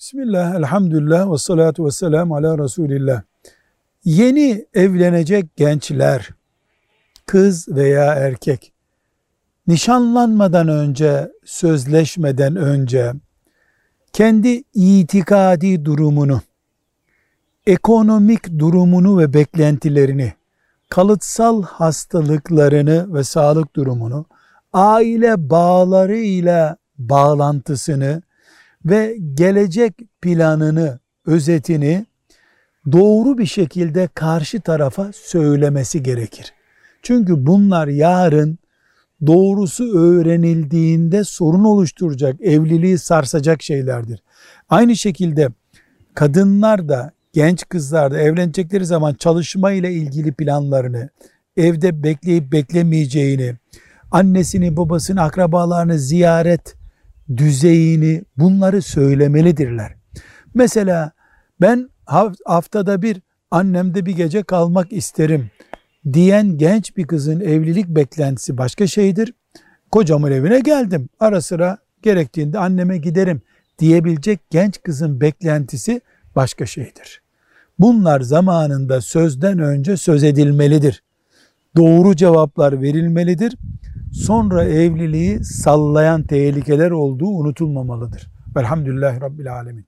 Bismillah, elhamdülillah ve salatu ve selamu ala Resulillah. Yeni evlenecek gençler, kız veya erkek, nişanlanmadan önce, sözleşmeden önce, kendi itikadi durumunu, ekonomik durumunu ve beklentilerini, kalıtsal hastalıklarını ve sağlık durumunu, aile bağlarıyla bağlantısını ve gelecek planını, özetini doğru bir şekilde karşı tarafa söylemesi gerekir. Çünkü bunlar yarın doğrusu öğrenildiğinde sorun oluşturacak, evliliği sarsacak şeylerdir. Aynı şekilde kadınlar da genç kızlar da evlenecekleri zaman çalışma ile ilgili planlarını, evde bekleyip beklemeyeceğini, annesini, babasını, akrabalarını ziyaret düzeyini bunları söylemelidirler. Mesela ben haftada bir annemde bir gece kalmak isterim diyen genç bir kızın evlilik beklentisi başka şeydir. Kocamın evine geldim. Ara sıra gerektiğinde anneme giderim diyebilecek genç kızın beklentisi başka şeydir. Bunlar zamanında sözden önce söz edilmelidir. Doğru cevaplar verilmelidir. Sonra evliliği sallayan tehlikeler olduğu unutulmamalıdır. Velhamdülillahi Rabbil Alemin.